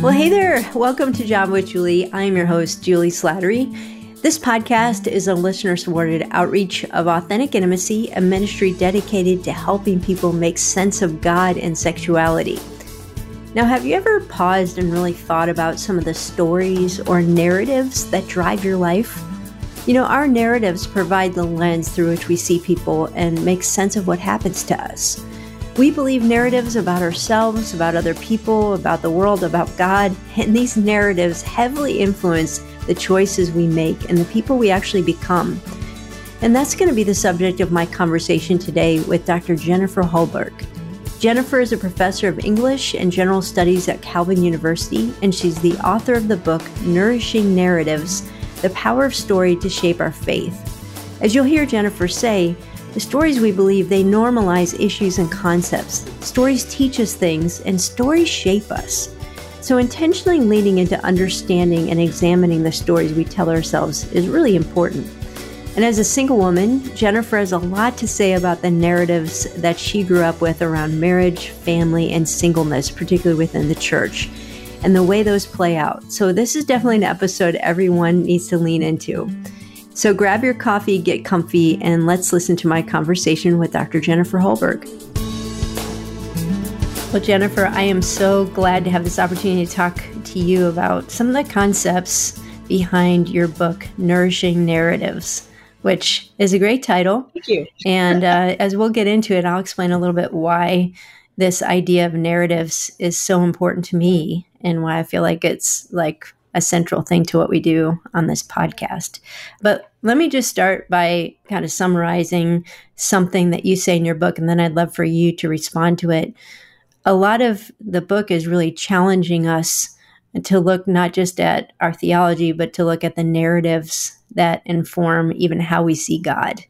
Well, hey there. Welcome to Java with Juli. I'm your host, Juli Slattery. This podcast is a listener supported outreach of authentic intimacy, a ministry dedicated to helping people make sense of God and sexuality. Now, have you ever paused and really thought about some of the stories or narratives that drive your life? You know, our narratives provide the lens through which we see people and make sense of what happens to us. We believe narratives about ourselves, about other people, about the world, about God, and these narratives heavily influence the choices we make and the people we actually become. And that's going to be the subject of my conversation today with Dr. Jennifer Holberg. Jennifer is a professor of English and General Studies at Calvin University, and she's the author of the book Nourishing Narratives The Power of Story to Shape Our Faith. As you'll hear Jennifer say, the stories we believe they normalize issues and concepts. Stories teach us things, and stories shape us. So, intentionally leaning into understanding and examining the stories we tell ourselves is really important. And as a single woman, Jennifer has a lot to say about the narratives that she grew up with around marriage, family, and singleness, particularly within the church, and the way those play out. So, this is definitely an episode everyone needs to lean into. So grab your coffee, get comfy, and let's listen to my conversation with Dr. Jennifer Holberg. Well, Jennifer, I am so glad to have this opportunity to talk to you about some of the concepts behind your book, Nourishing Narratives, which is a great title. Thank you. and uh, as we'll get into it, I'll explain a little bit why this idea of narratives is so important to me and why I feel like it's like a central thing to what we do on this podcast. But let me just start by kind of summarizing something that you say in your book, and then I'd love for you to respond to it. A lot of the book is really challenging us to look not just at our theology, but to look at the narratives that inform even how we see God.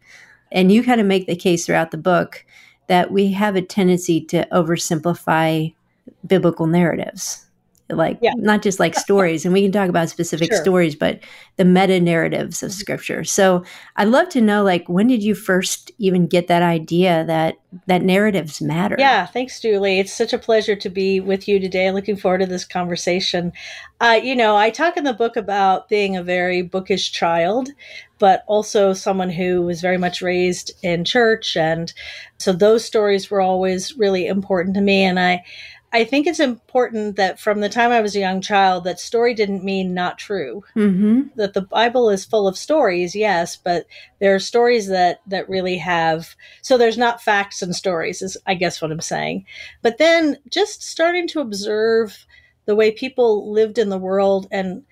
And you kind of make the case throughout the book that we have a tendency to oversimplify biblical narratives like yeah. not just like stories and we can talk about specific sure. stories but the meta narratives of mm-hmm. scripture so i'd love to know like when did you first even get that idea that that narratives matter yeah thanks juli it's such a pleasure to be with you today looking forward to this conversation uh, you know i talk in the book about being a very bookish child but also someone who was very much raised in church and so those stories were always really important to me and i I think it's important that from the time I was a young child, that story didn't mean not true. Mm-hmm. That the Bible is full of stories, yes, but there are stories that that really have. So there's not facts and stories, is I guess what I'm saying. But then just starting to observe the way people lived in the world and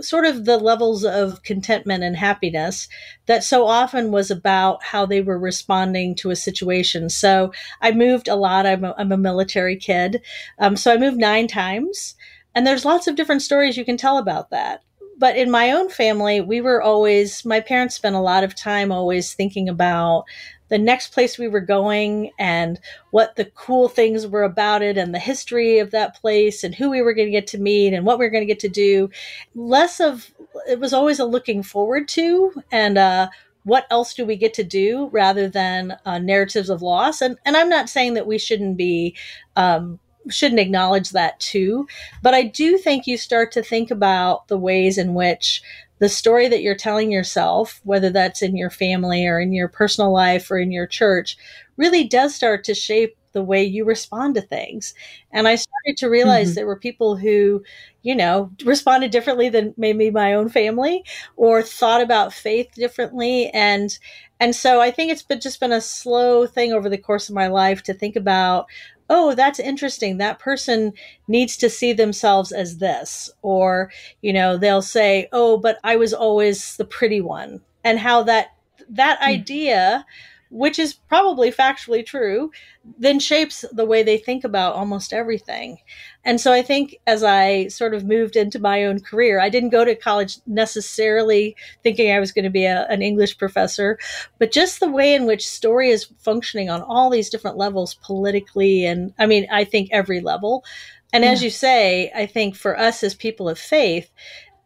sort of the levels of contentment and happiness that so often was about how they were responding to a situation. So I moved a lot. I'm a, I'm a military kid. Um, so I moved nine times. And there's lots of different stories you can tell about that. But in my own family, we were always, my parents spent a lot of time always thinking about the next place we were going and what the cool things were about it and the history of that place and who we were going to get to meet and what we were going to get to do. Less of it was always a looking forward to and uh, what else do we get to do rather than uh, narratives of loss. And and I'm not saying that we shouldn't be. Um, shouldn't acknowledge that too. But I do think you start to think about the ways in which the story that you're telling yourself, whether that's in your family or in your personal life or in your church, really does start to shape the way you respond to things. And I started to realize mm-hmm. there were people who, you know, responded differently than maybe my own family or thought about faith differently. And and so I think it's been just been a slow thing over the course of my life to think about oh, that's interesting. That person needs to see themselves as this. Or, you know, they'll say, oh, but I was always the pretty one. And how that, that mm. idea which is probably factually true, then shapes the way they think about almost everything. And so I think as I sort of moved into my own career, I didn't go to college necessarily thinking I was going to be a, an English professor, but just the way in which story is functioning on all these different levels politically. And I mean, I think every level. And yeah. as you say, I think for us as people of faith,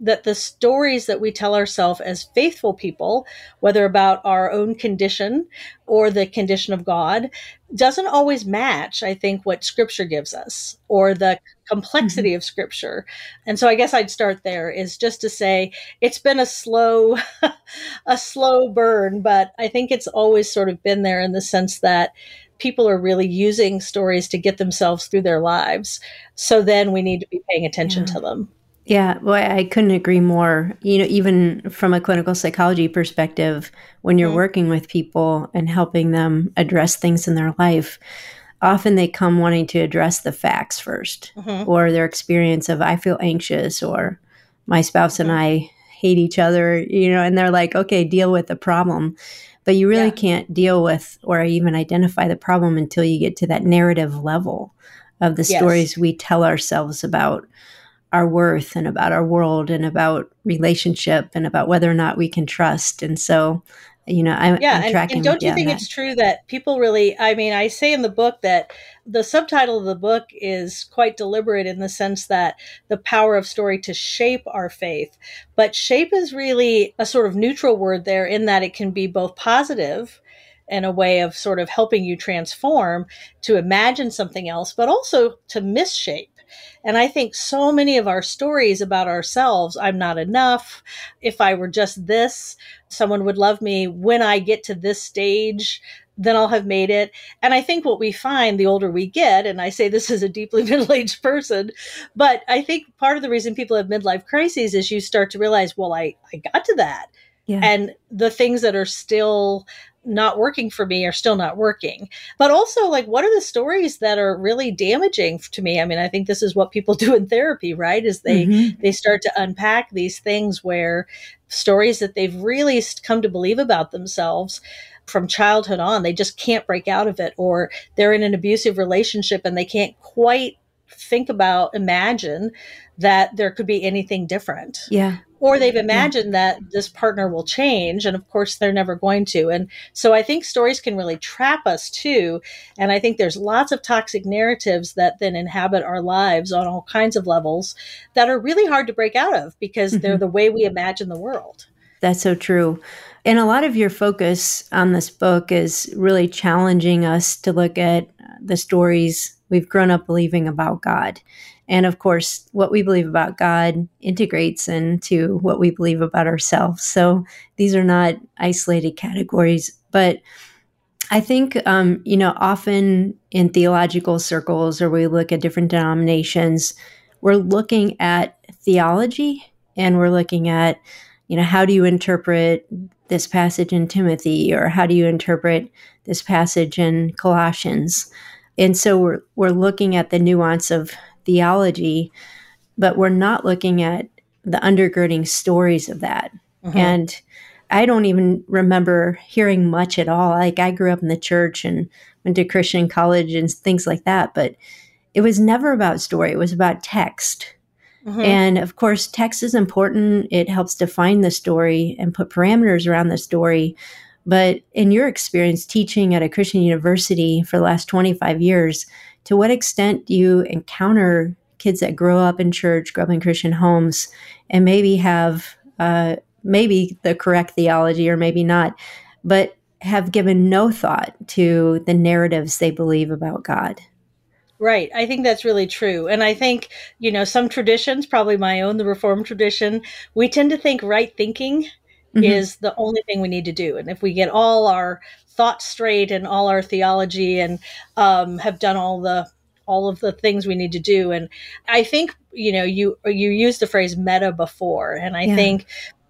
that the stories that we tell ourselves as faithful people, whether about our own condition or the condition of God, doesn't always match, I think, what scripture gives us or the complexity mm-hmm. of scripture. And so I guess I'd start there is just to say it's been a slow a slow burn, but I think it's always sort of been there in the sense that people are really using stories to get themselves through their lives. So then we need to be paying attention yeah. to them. Yeah, well, I couldn't agree more. You know, even from a clinical psychology perspective, when you're mm-hmm. working with people and helping them address things in their life, often they come wanting to address the facts 1st mm-hmm. or their experience of, I feel anxious, or my spouse mm-hmm. and I hate each other, you know, and they're like, okay, deal with the problem. But you really yeah. can't deal with or even identify the problem until you get to that narrative level of the yes. stories we tell ourselves about our worth and about our world and about relationship and about whether or not we can trust. And so, you know, I'm, yeah, I'm and, and, don't you think it's true that people really? I mean, I say in the book that the subtitle of the book is quite deliberate in the sense that the power of story to shape our faith. But shape is really a sort of neutral word there in that it can be both positive and a way of sort of helping you transform to imagine something else, but also to misshape and I think so many of our stories about ourselves, I'm not enough. If I were just this, someone would love me. When I get to this stage, then I'll have made it. And I think what we find the older we get, and I say this as a deeply middle aged person, but I think part of the reason people have midlife crises is you start to realize, well, I, I got to that. Yeah. And the things that are still not working for me are still not working. But also, like, what are the stories that are really damaging to me? I mean, I think this is what people do in therapy, right? Is they mm-hmm. they start to unpack these things where stories that they've really come to believe about themselves from childhood on, they just can't break out of it, or they're in an abusive relationship and they can't quite think about, imagine that there could be anything different. Yeah or they've imagined that this partner will change and of course they're never going to. And so i think stories can really trap us too. And i think there's lots of toxic narratives that then inhabit our lives on all kinds of levels that are really hard to break out of because mm-hmm. they're the way we imagine the world. That's so true. And a lot of your focus on this book is really challenging us to look at the stories we've grown up believing about god and of course, what we believe about God integrates into what we believe about ourselves. So these are not isolated categories. But I think, um, you know, often in theological circles or we look at different denominations, we're looking at theology and we're looking at, you know, how do you interpret this passage in Timothy or how do you interpret this passage in Colossians? And so we're, we're looking at the nuance of theology, but we're not looking at the undergirding stories of that. Mm-hmm. And I don't even remember hearing much at all. Like I grew up in the church and went to Christian college and things like that, but it was never about story. It was about text. Mm-hmm. And of course, text is important. It helps define the story and put parameters around the story. But in your experience teaching at a Christian university for the last 25 years, to what extent do you encounter kids that grow up in church, grow up in Christian homes, and maybe have uh, maybe the correct theology or maybe not, but have given no thought to the narratives they believe about God? Right. I think that's really true. And I think, you know, some traditions, probably my own, the Reformed tradition, we tend to think right thinking mm-hmm. is the only thing we need to do. And if we get all our thoughts straight and all our theology and um, have done all the all of the things we need to do. And i think you know you you used the phrase meta before. And i yeah. think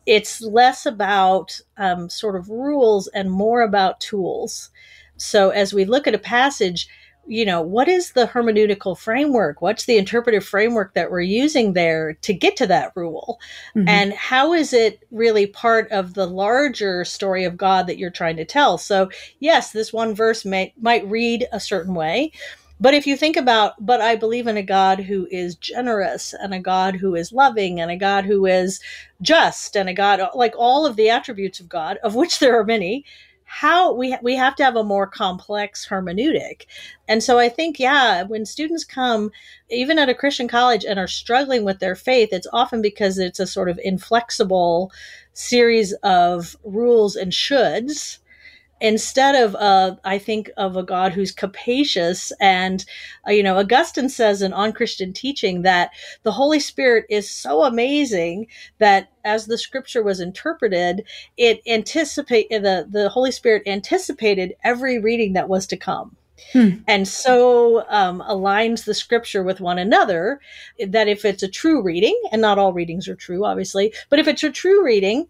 it's less about um, sort of rules and more about tools. So as we look at a passage you know, what is the hermeneutical framework? What's the interpretive framework that we're using there to get to that rule? Mm-hmm. And how is it really part of the larger story of God that you're trying to tell? So, yes, this one verse may, might read a certain way. But if you think about, but I believe in a God who is generous and a God who is loving and a God who is just and a God like all of the attributes of God, of which there are many, how we we have to have a more complex hermeneutic. And so i think yeah when students come even at a christian college and are struggling with their faith it's often because it's a sort of inflexible series of rules and shoulds instead of uh, I think of a God who's capacious and uh, you know Augustine says in On Christian Teaching that the Holy Spirit is so amazing that as the Scripture was interpreted, it anticipate the the Holy Spirit anticipated every reading that was to come. Hmm. And so um, aligns the scripture with one another that if it's a true reading, and not all readings are true, obviously, but if it's a true reading,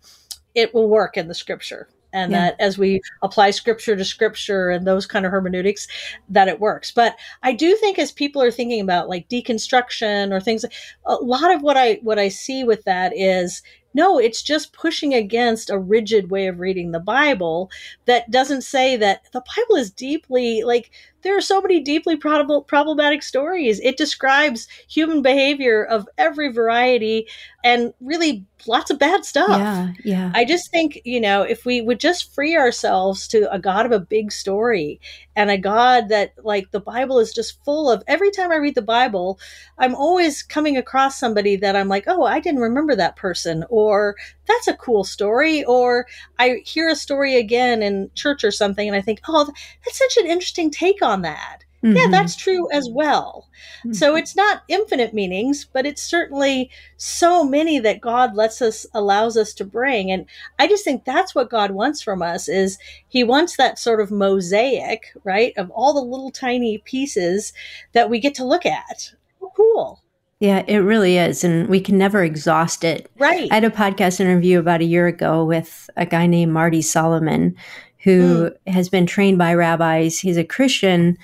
it will work in the scripture and yeah. that as we apply scripture to scripture and those kind of hermeneutics that it works but i do think as people are thinking about like deconstruction or things a lot of what i what i see with that is no, it's just pushing against a rigid way of reading the Bible that doesn't say that the Bible is deeply like there are so many deeply prob- problematic stories. It describes human behavior of every variety and really lots of bad stuff. Yeah, yeah. I just think, you know, if we would just free ourselves to a God of a big story and a God that, like, the Bible is just full of, every time I read the Bible, I'm always coming across somebody that I'm like, oh, I didn't remember that person, or that's a cool story, or I hear a story again in church or something and I think, oh, that's such an interesting take on that. Mm-hmm. Yeah, that's true as well. Mm-hmm. So it's not infinite meanings, but it's certainly so many that God lets us allows us to bring. And I just think that's what God wants from us is he wants that sort of mosaic, right, of all the little tiny pieces that we get to look at. cool. Yeah, it really is. And we can never exhaust it. Right. I had a podcast interview about a year ago with a guy named Marty Solomon, who mm. has been trained by rabbis. He's a Christian,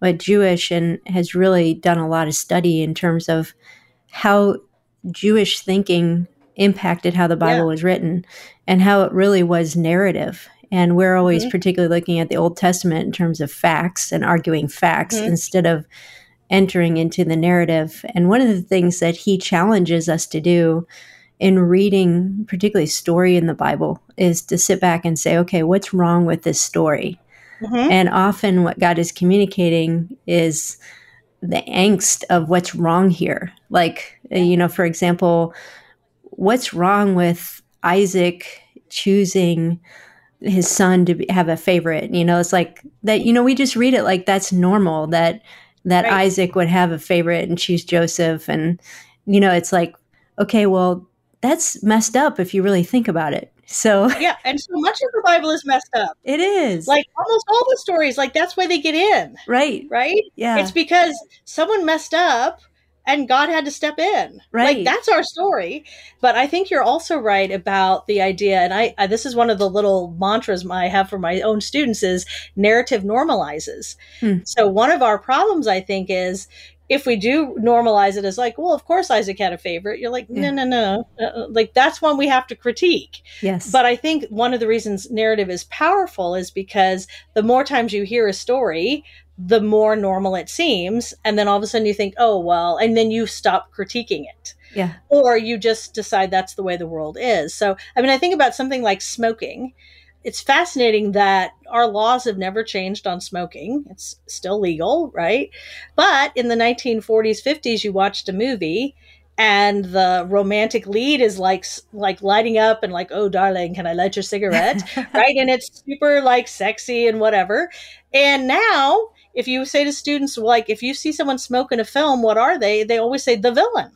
but Jewish and has really done a lot of study in terms of how Jewish thinking impacted how the Bible yeah. was written and how it really was narrative. And we're always mm-hmm. particularly looking at the Old Testament in terms of facts and arguing facts mm-hmm. instead of entering into the narrative. And one of the things that he challenges us to do in reading, particularly story in the Bible, is to sit back and say, okay, what's wrong with this story? Mm-hmm. And often what God is communicating is the angst of what's wrong here. Like, you know, for example, what's wrong with Isaac choosing his son to be, have a favorite? You know, it's like that, you know, we just read it like that's normal that that right. Isaac would have a favorite and choose Joseph and you know, it's like okay, well, that's messed up if you really think about it. So yeah, and so much of the Bible is messed up. It is like almost all the stories. Like that's why they get in. Right. Right. Yeah. It's because someone messed up and God had to step in. Right. Like that's our story. But I think you're also right about the idea, and I, I, this is one of the little mantras I have for my own students is narrative normalizes. Hmm. So one of our problems, I think, is if we do normalize it as like, well, of course Isaac had a favorite, you're like, no, no, no. Uh, like that's one we have to critique. Yes. But I think one of the reasons narrative is powerful is because the more times you hear a story, the more normal it seems. And then all of a sudden you think, oh, well, and then you stop critiquing it. Yeah. Or you just decide that's the way the world is. So, I mean, I think about something like smoking it's fascinating that our laws have never changed on smoking. It's still legal, right? But in the 1940s, 50s, you watched a movie and the romantic lead is like like lighting up and like oh darling can i light your cigarette? Right? And it's super like sexy and whatever. And now if you say to students like if you see someone smoke in a film what are they? They always say the villain.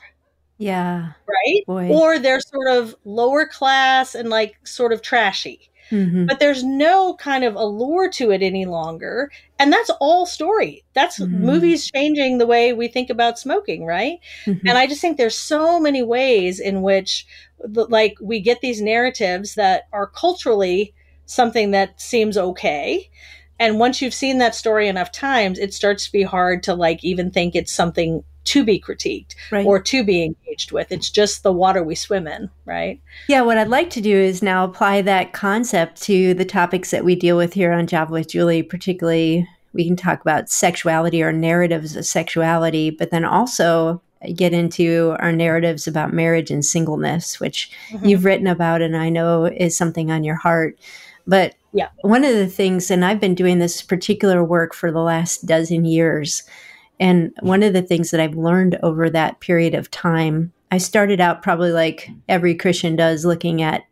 Yeah. Right? Boy. or they're sort of lower class and like sort of trashy Mm-hmm. But there's no kind of allure to it any longer. And that's all story. That's mm-hmm. movies changing the way we think about smoking, right? Mm-hmm. And I just think there's so many ways in which like we get these narratives that are culturally something that seems okay. And once you've seen that story enough times, it starts to be hard to like even think it's something to be critiqued right. or to be engaged with. It's just the water we swim in, right? Yeah, what I'd like to do is now apply that concept to the topics that we deal with here on Java with Juli, particularly we can talk about sexuality or narratives of sexuality, but then also get into our narratives about marriage and singleness, which mm-hmm. you've written about and I know is something on your heart. But yeah. one of the things, and I've been doing this particular work for the last dozen years, and one of the things that I've learned over that period of time, I started out probably like every Christian does, looking at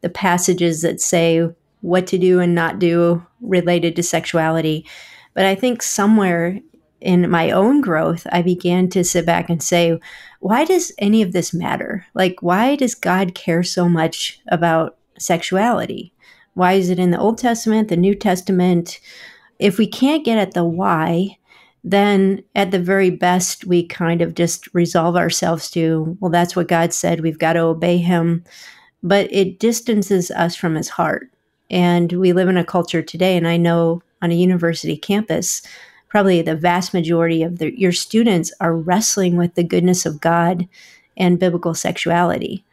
the passages that say what to do and not do related to sexuality. But I think somewhere in my own growth, I began to sit back and say, why does any of this matter? Like, why does God care so much about sexuality? Why is it in the Old Testament, the New Testament? If we can't get at the why, then at the very best, we kind of just resolve ourselves to, well, that's what God said. We've got to obey Him. But it distances us from His heart. And we live in a culture today, and I know on a university campus, probably the vast majority of the, your students are wrestling with the goodness of God and biblical sexuality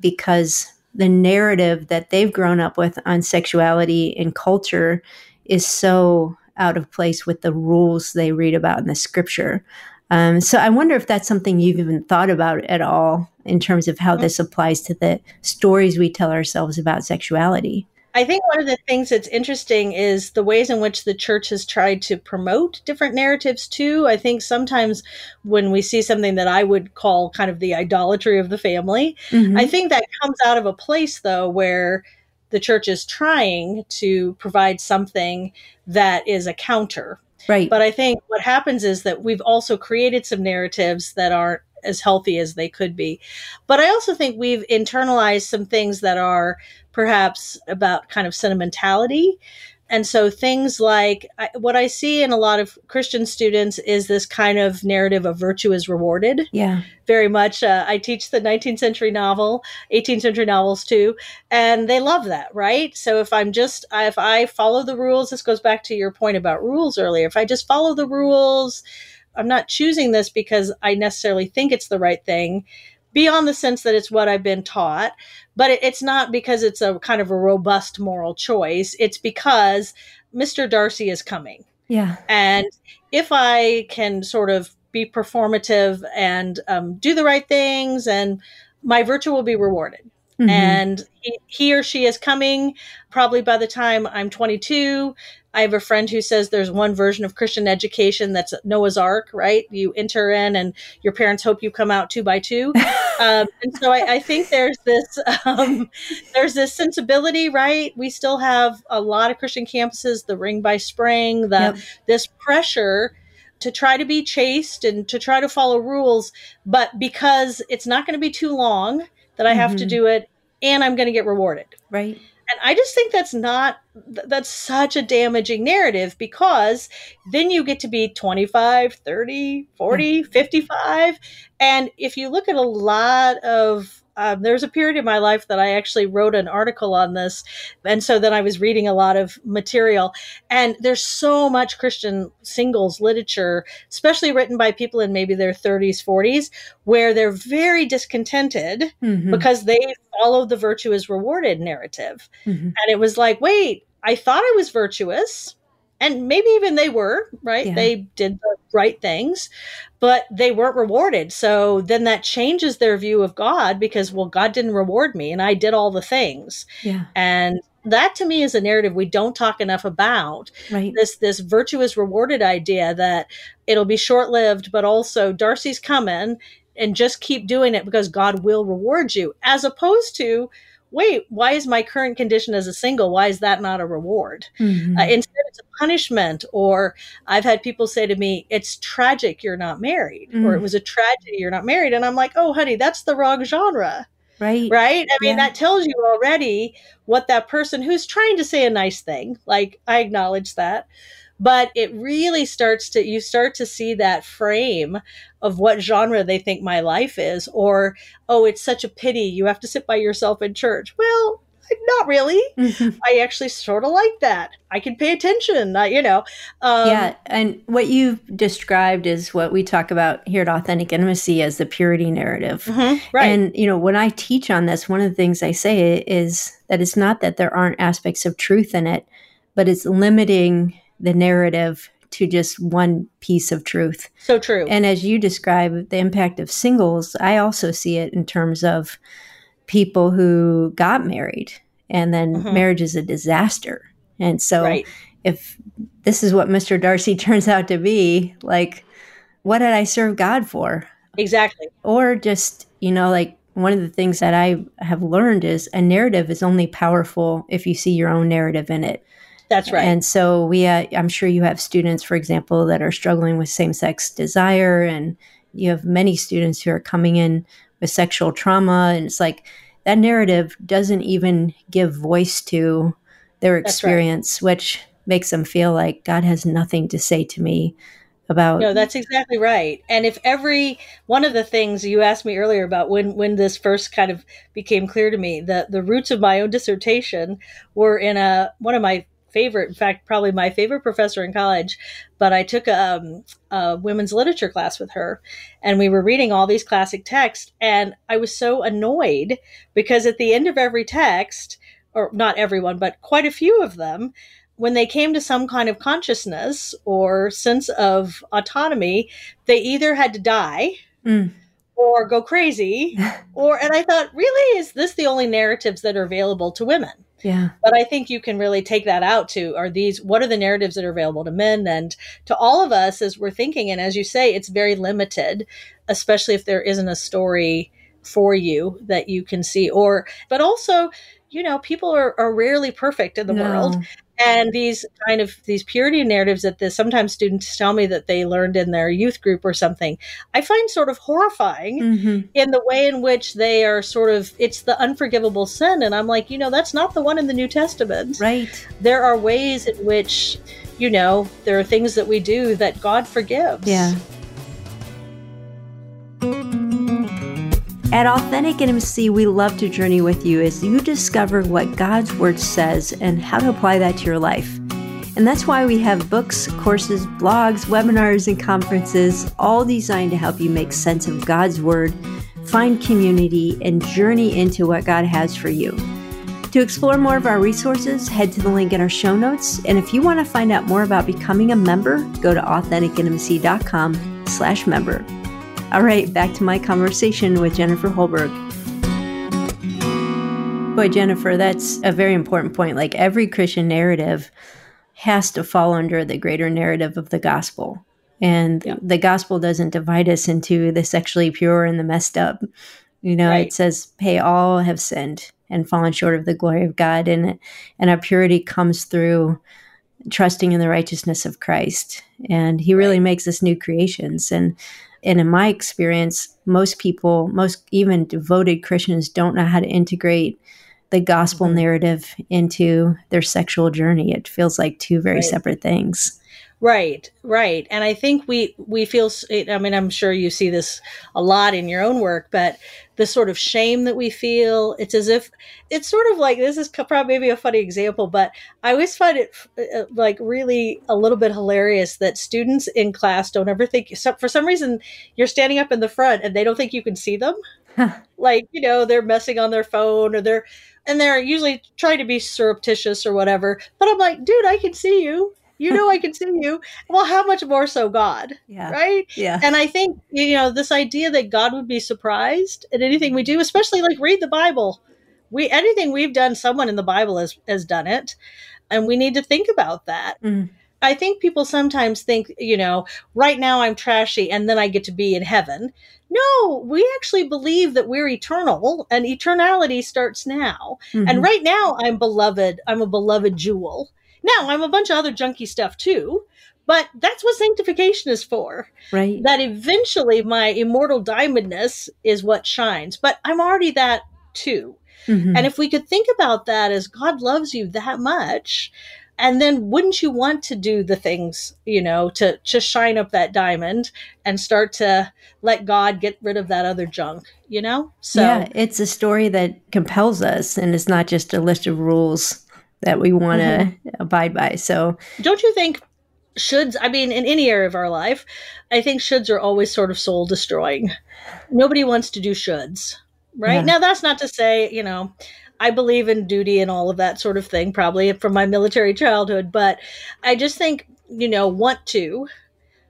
because the narrative that they've grown up with on sexuality and culture is so out of place with the rules they read about in the scripture. Um, so I wonder if that's something you've even thought about at all in terms of how this applies to the stories we tell ourselves about sexuality. I think one of the things that's interesting is the ways in which the church has tried to promote different narratives too. I think sometimes when we see something that I would call kind of the idolatry of the family, mm-hmm. I think that comes out of a place though where the church is trying to provide something that is a counter. Right. But I think what happens is that we've also created some narratives that aren't as healthy as they could be. But I also think we've internalized some things that are perhaps about kind of sentimentality. And so things like I, what I see in a lot of Christian students is this kind of narrative of virtue is rewarded. Yeah. Very much. Uh, I teach the 19th century novel, 18th century novels too, and they love that, right? So if I'm just, if I follow the rules, this goes back to your point about rules earlier. If I just follow the rules, I'm not choosing this because I necessarily think it's the right thing beyond the sense that it's what I've been taught, but it, it's not because it's a kind of a robust moral choice. It's because Mr. Darcy is coming. Yeah. And if I can sort of be performative and um, do the right things, and my virtue will be rewarded. Mm-hmm. And he, he or she is coming probably by the time I'm 22. I have a friend who says there's one version of Christian education that's Noah's Ark, right? You enter in and your parents hope you come out two by two. um, and so I, I, think there's this um, there's this sensibility, right? We still have a lot of Christian campuses, the ring by spring, the yep. this pressure to try to be chaste and to try to follow rules, but because it's not going to be too long that I mm-hmm. have to mm-hmm. do it and I'm going to get rewarded. Right. And I just think that's not that's such a damaging narrative because then you get to be 25, 30, 40, hmm. 55 and if you look at a lot of um, there was a period in my life that I actually wrote an article on this. And so then I was reading a lot of material. And there's so much Christian singles literature, especially written by people in maybe their 30s, 40s, where they're very discontented mm-hmm. because they follow the virtue is rewarded narrative. Mm-hmm. And it was like, wait, I thought I was virtuous and maybe even they were right? Yeah. they did the right things but they weren't rewarded. So then that changes their view of god because well god didn't reward me and i did all the things. Yeah. And that to me is a narrative we don't talk enough about. Right. This this virtuous rewarded idea that it'll be short lived but also darcy's coming and just keep doing it because god will reward you as opposed to wait, why is my current condition as a single? Why is that not a reward? Mm-hmm. Uh, instead, it's a punishment. Or I've had people say to me, it's tragic you're not married, mm. or it was a tragedy you're not married. And I'm like, oh, honey, that's the wrong genre. Right. Right. I mean, yeah. that tells you already what that person who's trying to say a nice thing, like, I acknowledge that but it really starts to you start to see that frame of what genre they think my life is or oh it's such a pity you have to sit by yourself in church. Well not really. I actually sort of like that. I can pay attention you know um, yeah and what you've described is what we talk about here at authentic intimacy as the purity narrative. Mm-hmm, right. And you know when i teach on this one of the things i say is that it's not that there aren't aspects of truth in it but it's limiting the narrative to just one piece of truth. So true. And as you describe the impact of singles, I also see it in terms of people who got married and then mm-hmm. marriage is a disaster. And so right. if this is what Mr. Darcy turns out to be, like what did I serve God for? Exactly. Or just, you know, like one of the things that I have learned is a narrative is only powerful if you see your own narrative in it. That's right. And so we, uh, I'm sure you have students, for example, that are struggling with same-sex desire, and you have many students who are coming in with sexual trauma, and it's like that narrative doesn't even give voice to their experience, right. which makes them feel like God has nothing to say to me about no that's exactly right and if every one of the things you asked me earlier about when when this first kind of became clear to me the the roots of my own dissertation were in a one of my favorite in fact probably my favorite professor in college but i took a, um, a women's literature class with her and we were reading all these classic texts and i was so annoyed because at the end of every text or not everyone but quite a few of them when they came to some kind of consciousness or sense of autonomy, they either had to die mm. or go crazy, or, and I thought, really, is this the only narratives that are available to women? Yeah. But I think you can really take that out to are these, what are the narratives that are available to men and to all of us as we're thinking? And as you say, it's very limited, especially if there isn't a story for you that you can see or, but also, you know, people are, are rarely perfect in the no. world and these kind of these purity narratives that the, sometimes students tell me that they learned in their youth group or something i find sort of horrifying mm-hmm. in the way in which they are sort of it's the unforgivable sin. And i'm like you know that's not the one in the new testament. Right. There are ways in which you know there are things that we do that god forgives. Yeah At Authentic Intimacy, we love to journey with you as you discover what God's Word says and how to apply that to your life. And that's why we have books, courses, blogs, webinars, and conferences, all designed to help you make sense of God's Word, find community, and journey into what God has for you. To explore more of our resources, head to the link in our show notes. And if you want to find out more about becoming a member, go to authenticintimacy.com slash member. All right, back to my conversation with Jennifer Holberg. Boy, Jennifer, that's a very important point. Like every Christian narrative has to fall under the greater narrative of the gospel. And yeah. the gospel doesn't divide us into the sexually pure and the messed up. You know, right. it says, hey, all have sinned and fallen short of the glory of God. And, and our purity comes through trusting in the righteousness of Christ. And he really right. makes us new creations. And and in my experience, most people, most even devoted Christians, don't know how to integrate the gospel mm-hmm. narrative into their sexual journey. It feels like two very right. separate things. Right, right. And I think we we feel I mean I'm sure you see this a lot in your own work, but the sort of shame that we feel, it's as if it's sort of like this is probably maybe a funny example, but I always find it uh, like really a little bit hilarious that students in class don't ever think for some reason you're standing up in the front and they don't think you can see them. like, you know, they're messing on their phone or they're and they're usually trying to be surreptitious or whatever. But I'm like, dude, I can see you you know I can see you. Well, how much more so God? Yeah. Right? Yeah. And I think, you know, this idea that God would be surprised at anything we do, especially like read the Bible. We anything we've done, someone in the Bible has has done it. And we need to think about that. Mm. I think people sometimes think, you know, right now I'm trashy and then I get to be in heaven. No, we actually believe that we're eternal and eternality starts now. Mm-hmm. And right now I'm beloved. I'm a beloved jewel. Now, I'm a bunch of other junky stuff too, but that's what sanctification is for. Right. That eventually my immortal diamondness is what shines, but I'm already that too. Mm-hmm. And if we could think about that as God loves you that much, and then wouldn't you want to do the things, you know, to to shine up that diamond and start to let God get rid of that other junk, you know? So Yeah, it's a story that compels us and it's not just a list of rules that we want to mm-hmm. abide by. So, don't you think shoulds, I mean, in any area of our life, I think shoulds are always sort of soul destroying. Nobody wants to do shoulds, right? Yeah. Now, that's not to say, you know, I believe in duty and all of that sort of thing, probably from my military childhood, but I just think, you know, want to.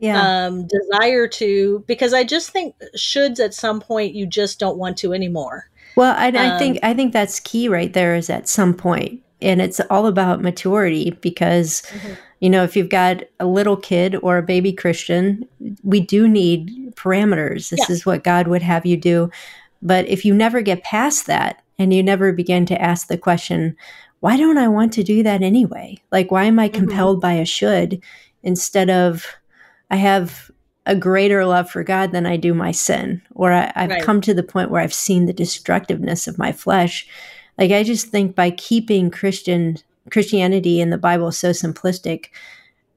Yeah. Um, desire to, because I just think shoulds at some point you just don't want to anymore. Well, I, I um, think I think that's key right there. Is at some point and it's all about maturity because mm-hmm. you know if you've got a little kid or a baby christian we do need parameters this yeah. is what god would have you do But if you never get past that and you never begin to ask the question, why don't I want to do that anyway? Like, why am I mm-hmm. compelled mm-hmm. by a should instead of I have a greater love for God than I do my sin, or I, have right. come to the point where I've seen the destructiveness of my flesh. Like, I just think by keeping Christian Christianity and the Bible so simplistic,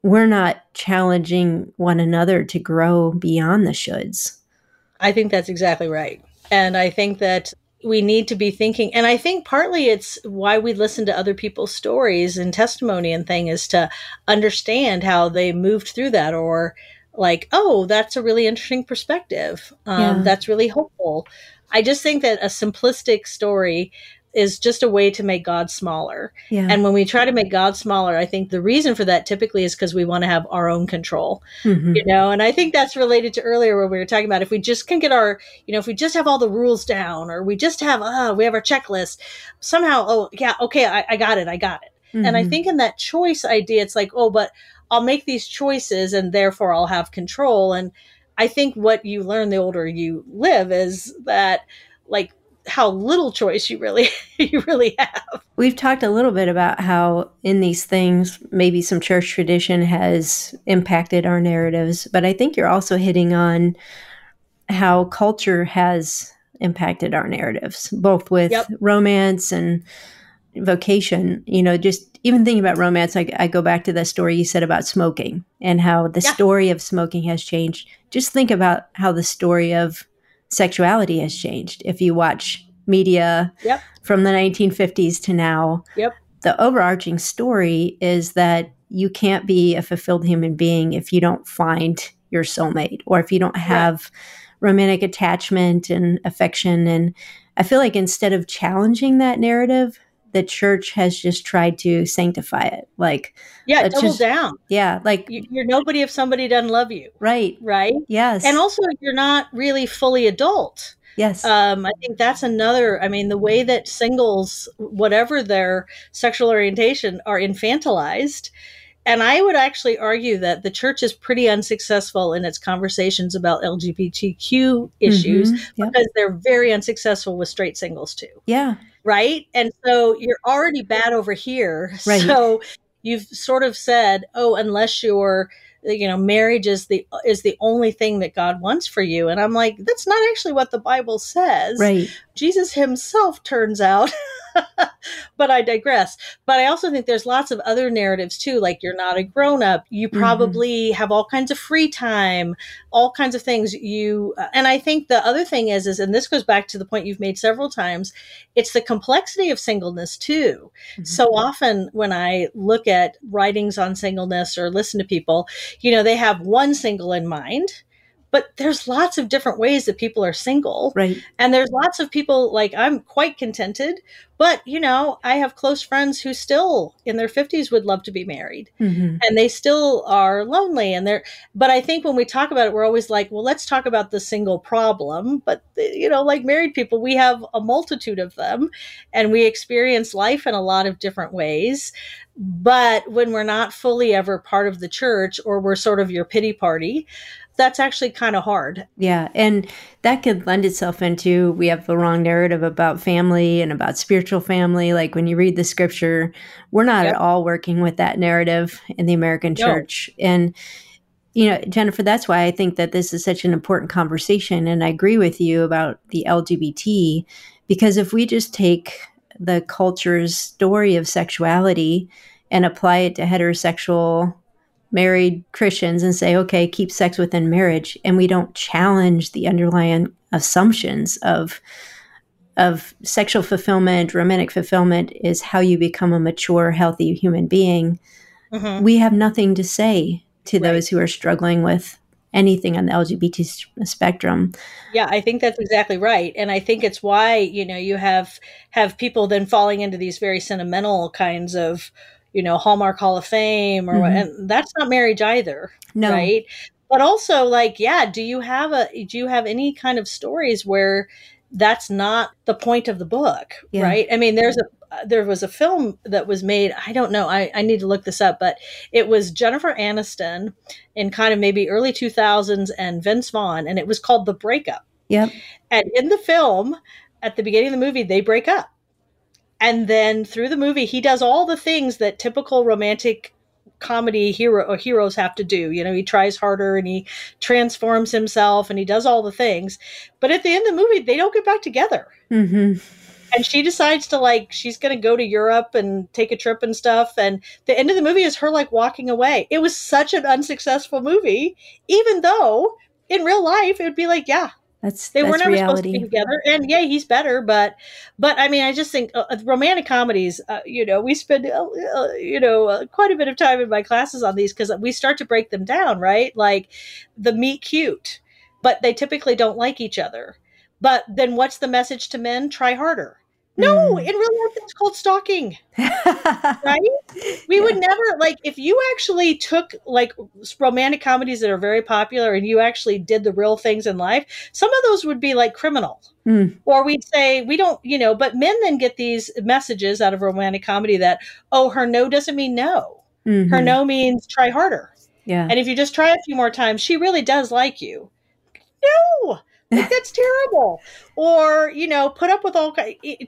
we're not challenging one another to grow beyond the shoulds. I think that's exactly right. And I think that we need to be thinking and i think partly it's why we listen to other people's stories and testimony and thing is to understand how they moved through that or like oh that's a really interesting perspective um, yeah. that's really hopeful i just think that a simplistic story is just a way to make God smaller. Yeah. And when we try to make God smaller, I think the reason for that typically is because we want to have our own control. Mm-hmm. You know, and I think that's related to earlier where we were talking about if we just can get our, you know, if we just have all the rules down or we just have, uh, we have our checklist, somehow, oh, yeah, okay, I, I got it, I got it. Mm-hmm. And I mm-hmm. think in that choice idea, it's like, oh, but I'll make these choices and therefore I'll have control. And I think what you learn the older you live is that like how little choice you really you really have. We've talked a little bit about how in these things maybe some church tradition has impacted our narratives, but I think you're also hitting on how culture has impacted our narratives, both with yep. romance and vocation. You know, just even thinking about romance, I, I, go back to the story you said about smoking and how the yeah. story of smoking has changed. Just think about how the story of sexuality has changed. If you watch media yep. from the 1950s to now, yep. the overarching story is that you can't be a fulfilled human being if you don't find your soulmate or if you don't have romantic attachment and affection. And I feel like instead of challenging that narrative, the church has just tried to sanctify it. Like, yeah, double just, down. Yeah, like you're nobody if somebody doesn't love you. Right. Right. Yes. And also, you're not really fully adult. Yes. Um, I think that's another. I mean, the way that singles, whatever their sexual orientation, are infantilized. And I would actually argue that the church is pretty unsuccessful in its conversations about LGBTQ issues mm-hmm. yep. because they're very unsuccessful with straight singles too. Yeah right? And so you're already bad over here. Right. So you've sort of said, oh, unless you're you know marriage is the is the only thing that god wants for you and i'm like that's not actually what the bible says right jesus himself turns out but I digress. But I also think there's lots of other narratives too, like you're not a grown up. You mm-hmm. probably mm-hmm. have all kinds of free time, all kinds of things. You uh, and I think the other thing is, is and this goes back to the point you've made several times. It's the complexity of singleness too. Mm-hmm. So often when I look at writings on singleness or listen to people, you know, they have one single in mind but there's lots of different ways that people are single. Right. And there's lots of people like i'm quite contented but you know i have close friends who still in their 50s would love to be married. Mm-hmm. and they still are lonely and they're but i think when we talk about it we're always like well let's talk about the single problem. But you know like married people we have a multitude of them and we experience life in a lot of different ways. But when we're not fully ever part of the church or we're sort of your pity party that's actually kind of hard. Yeah. And that could lend itself into we have the wrong narrative about family and about spiritual family. Like when you read the scripture, we're not yep. at all working with that narrative in the American no. church. And, you know, Jennifer, that's why I think that this is such an important conversation. And I agree with you about the LGBT, because if we just take the culture's story of sexuality and apply it to heterosexual married Christians and say, okay, keep sex within marriage, and we don't challenge the underlying assumptions of of sexual fulfillment, romantic fulfillment is how you become a mature, healthy human being. Mm-hmm. We have nothing to say to right. those who are struggling with anything on the LGBT spectrum. Yeah, I think that's exactly right, and I think it's why you know you have have people then falling into these very sentimental kinds of you know Hallmark Hall of Fame or mm-hmm. and that's not marriage either, no. right? But also like yeah, do you have a do you have any kind of stories where that's not the point of the book, yeah. right? I mean, there's a there was a film that was made. I don't know. I, I need to look this up, but it was Jennifer Aniston in kind of maybe early 2000s and Vince Vaughn, and it was called The Breakup Yep. And in the film, at the beginning of the movie, they break up. And then through the movie, he does all the things that typical romantic comedy hero or heroes have to do. You know, he tries harder and he transforms himself and he does all the things. But at the end of the movie, they don't get back together. Mm-hmm. And she decides to like she's going to go to Europe and take a trip and stuff. And the end of the movie is her like walking away. It was such an unsuccessful movie, even though in real life it would be like, yeah, that's they that's were never reality. supposed to be together and yeah he's better but but i mean i just think uh, uh, romantic comedies uh, you know we spend uh, uh, you know uh, quite a bit of time in my classes on these because we start to break them down right? Like the meet cute but they typically don't like each other. But then what's the message to men? Try harder no Mm. in real life it's called stalking right we Yeah. would never like if you actually took like romantic comedies that are very popular and you actually did the real things in life some of those would be like criminal Mm. or we'd say we don't you know but men then get these messages out of romantic comedy that oh her no doesn't mean no her Mhm. no means try harder Yeah. and if you just try a few more times she really does like you no like that's terrible. Or you know put up with all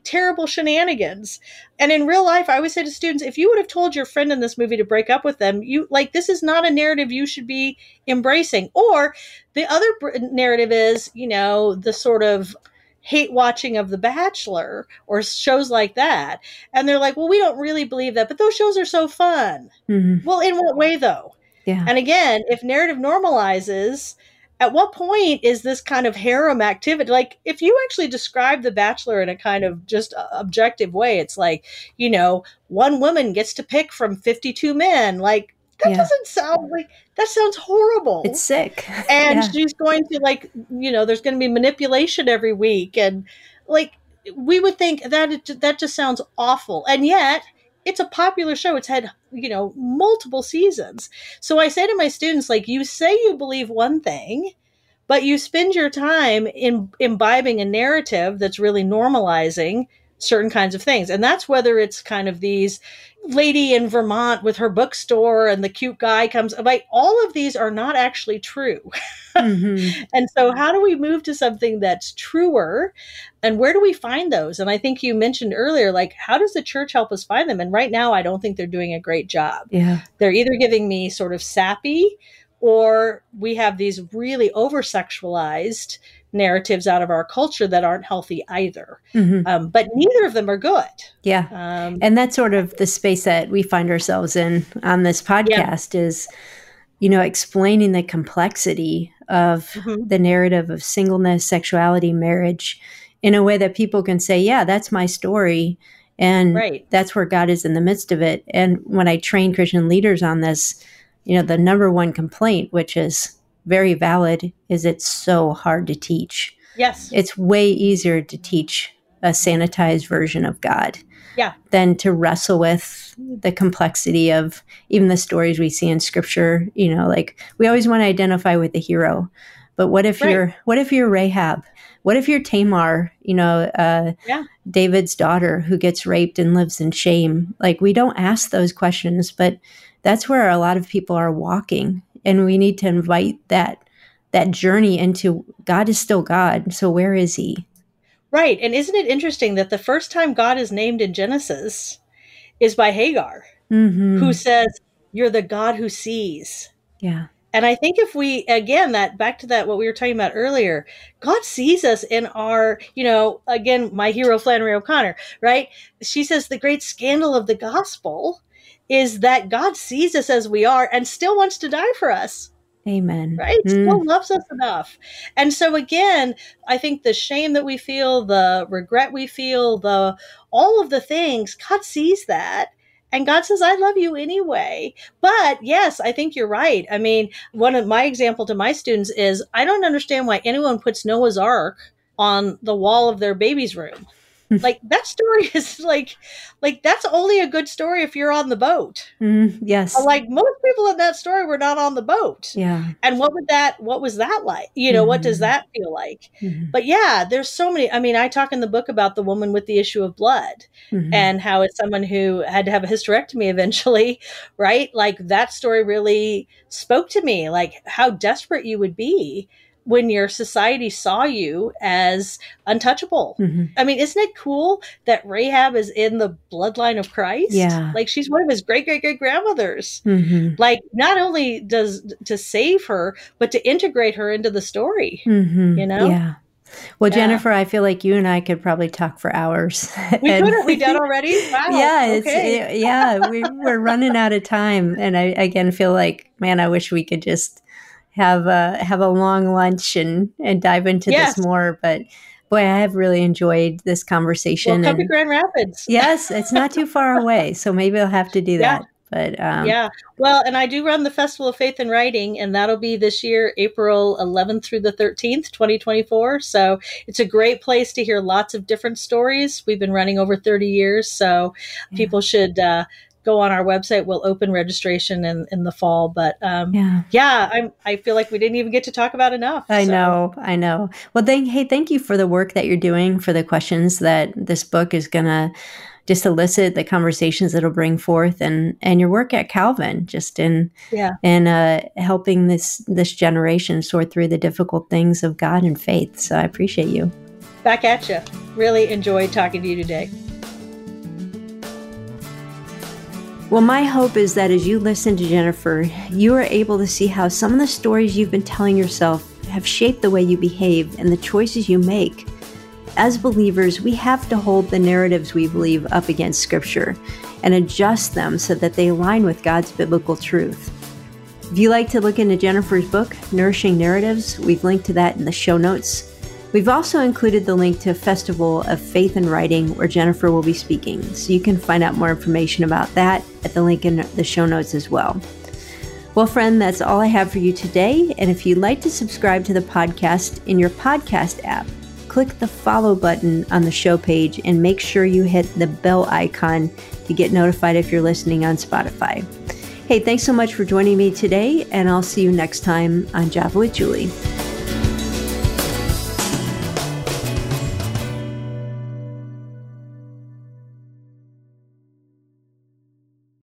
terrible shenanigans. And in real life i always say to students if you would have told your friend in this movie to break up with them you like this is not a narrative you should be embracing. Or the other br- narrative is you know the sort of hate watching of the bachelor or shows like that. And they're like well we don't really believe that but those shows are so fun. Mhm. well in what way though? Yeah. and again, if narrative normalizes, at what point is this kind of harem activity? Like, if you actually describe The Bachelor in a kind of just uh, objective way, it's like, you know, one woman gets to pick from 52 men. Like, that Yeah. doesn't sound like, that sounds horrible. It's sick. and Yeah. she's going to, like, you know, there's going to be manipulation every week. And, like, we would think that it, that just sounds awful. And yet, it's a popular show. It's had, you know, multiple seasons. So I say to my students, like, you say you believe one thing, but you spend your time in imbibing a narrative that's really normalizing certain kinds of things. And that's whether it's kind of these lady in Vermont with her bookstore and the cute guy comes like all of these are not actually true. Mhm. And so, how do we move to something that's truer? And where do we find those? And I think you mentioned earlier, like, how does the church help us find them? And right now, I don't think they're doing a great job. Yeah. They're either giving me sort of sappy, or we have these really over sexualized narratives out of our culture that aren't healthy either. Mhm. Um, but neither of them are good. Yeah. Um, And that's sort of the space that we find ourselves in on this podcast is, you know, explaining the complexity of Mhm. the narrative of singleness, sexuality, marriage in a way that people can say, yeah, that's my story. And Right. that's where God is in the midst of it. And when I train Christian leaders on this, you know, the number one complaint, which is very valid, is it's so hard to teach. yes. It's way easier to teach a sanitized version of God Yeah. than to wrestle with the complexity of even the stories we see in scripture. You know, like we always want to identify with the hero, but what if Right. you're what if you're Rahab? What if you're Tamar? You know, uh, Yeah. David's daughter who gets raped and lives in shame. Like we don't ask those questions, but that's where a lot of people are walking, and we need to invite that that journey into God is still God. So where is He? Right. And isn't it interesting that the first time God is named in Genesis is by Hagar, Mm-hmm. who says, You're the God who sees. yeah. And I think if we, again, that back to that, what we were talking about earlier, God sees us in our, you know, again, my hero, Flannery O'Connor, right? She says the great scandal of the gospel is that God sees us as we are and still wants to die for us. Amen. right? Mm. still loves us enough. And so again i think the shame that we feel the regret we feel the all of the things god sees that. And god says i love you anyway. But yes i think you're right. I mean one of my example to my students is i don't understand why anyone puts noah's ark on the wall of their baby's room like that story is like like that's only a good story if you're on the boat Mm, yes. like most people in that story were not on the boat yeah. and what would that what was that like you know what does Mhm. that feel like Mhm. but yeah there's so many i mean i talk in the book about the woman with the issue of blood Mhm. and how as someone who had to have a hysterectomy eventually right like that story really spoke to me like how desperate you would be when your society saw you as untouchable. Mm-hmm. I mean, isn't it cool that Rahab is in the bloodline of Christ? Yeah. Like she's one of his great great great grandmothers. Mm-hmm. Like not only does to save her, but to integrate her into the story. Mm-hmm. You know? Yeah. Well, yeah. Jennifer, I feel like you and I could probably talk for hours. We and, could. We done already. Wow. Yeah. Okay. It's, yeah. We, we're running out of time, and I again feel like, man, I wish we could just have a have a long lunch and and dive into yes. this more. But boy, I have really enjoyed this conversation. Well, come and, to Grand Rapids. yes, it's not too far away, so maybe I'll have to do yeah. that. But um, yeah, well, and I do run the Festival of Faith and Writing, and that'll be this year, April 11th through the 13th, 2024. So it's a great place to hear lots of different stories. We've been running over 30 years, so yeah. people should uh, go on our website. We'll open registration in, in the fall. But um, yeah, yeah, I'm, I feel like we didn't even get to talk about enough. I so. know, I know. Well, thank, hey, thank you for the work that you're doing, for the questions that this book is going to just elicit the conversations that it'll bring forth and and your work at Calvin just in yeah in uh, helping this this generation sort through the difficult things of God and faith so I appreciate you back at you really enjoyed talking to you today Well, my hope is that as you listen to Jennifer, you are able to see how some of the stories you've been telling yourself have shaped the way you behave and the choices you make. As believers, we have to hold the narratives we believe up against Scripture and adjust them so that they align with God's biblical truth. If you like to look into Jennifer's book, Nourishing Narratives, we've linked to that in the show notes. We've also included the link to Festival of Faith and Writing where Jennifer will be speaking, so you can find out more information about that at the link in the show notes as well. Well, friend, that's all I have for you today. And if you'd like to subscribe to the podcast in your podcast app, click the follow button on the show page and make sure you hit the bell icon to get notified if you're listening on Spotify. Hey, thanks so much for joining me today, and I'll see you next time on Java with Juli.